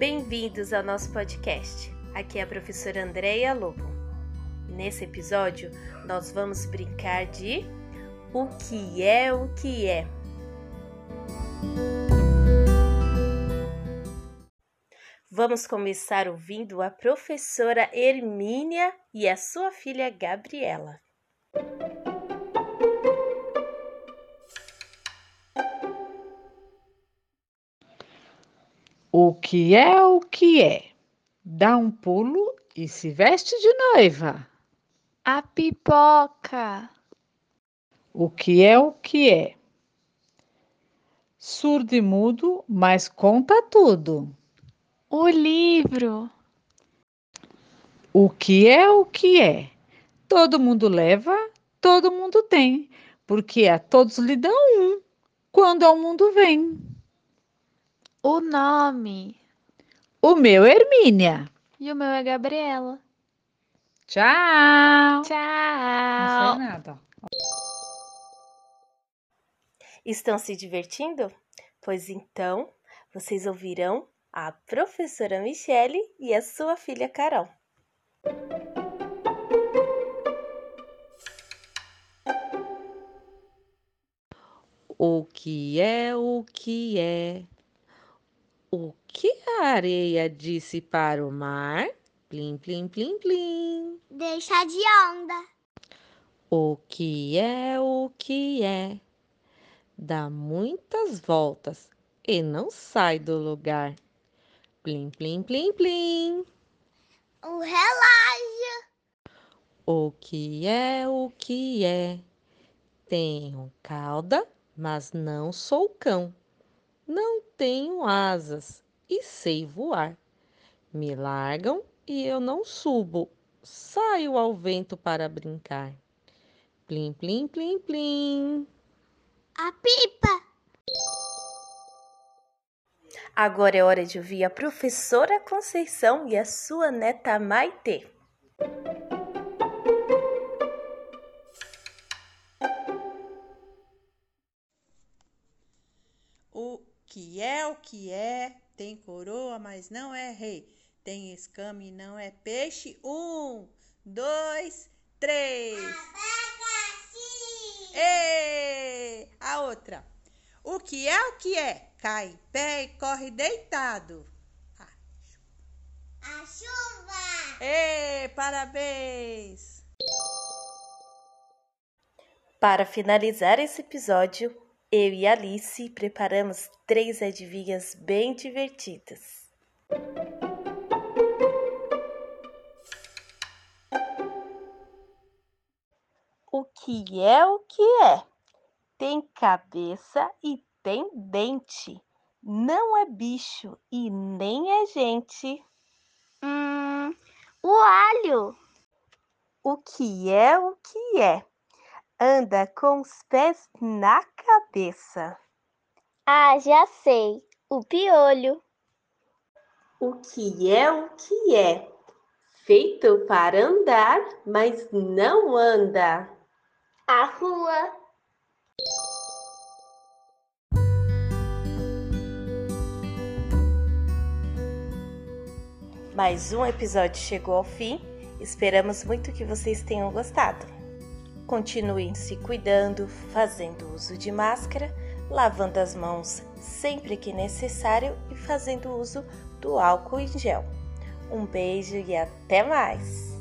Bem-vindos ao nosso podcast. Aqui é a professora Andréia Lobo. Nesse episódio, nós vamos brincar de O que é o que é. Vamos começar ouvindo a professora Hermínia e a sua filha Gabriela. O que é o que é? Dá um pulo e se veste de noiva. A pipoca. O que é o que é? Surdo e mudo, mas conta tudo. O livro. O que é o que é? Todo mundo leva, todo mundo tem, porque a todos lhe dão um quando ao mundo vem. O nome. O meu é Hermínia. E o meu é Gabriela. Tchau. Tchau. Não sei nada. Estão se divertindo? Pois então, vocês ouvirão a professora Michele e a sua filha Carol. O que é o que é? O que a areia disse para o mar? Plim, plim, plim, plim. Deixa de onda. O que é o que é? Dá muitas voltas e não sai do lugar. Plim, plim, plim, plim. O relógio. O que é o que é? Tenho cauda, mas não sou cão. Não tenho asas e sei voar. Me largam e eu não subo. Saio ao vento para brincar. Plim, plim, plim, plim. A pipa. Agora é hora de ouvir a professora Conceição e a sua neta Maitê. O que é o que é, tem coroa, mas não é rei. Tem escama e não é peixe. Um, dois, três. Abacaxi. Ê! A outra. O que é o que é? Cai em pé e corre deitado. A chuva. Ê! Parabéns! Para finalizar esse episódio, eu e Alice preparamos três adivinhas bem divertidas. O que é o que é? Tem cabeça e tem dente. Não é bicho e nem é gente. Hum, o alho. O que é o que é? Anda com os pés na cabeça. Ah, já sei. O piolho. O que é o que é? Feito para andar, mas não anda. A rua. Mais um episódio chegou ao fim. Esperamos muito que vocês tenham gostado. Continuem se cuidando, fazendo uso de máscara, lavando as mãos sempre que necessário e fazendo uso do álcool em gel. Um beijo e até mais!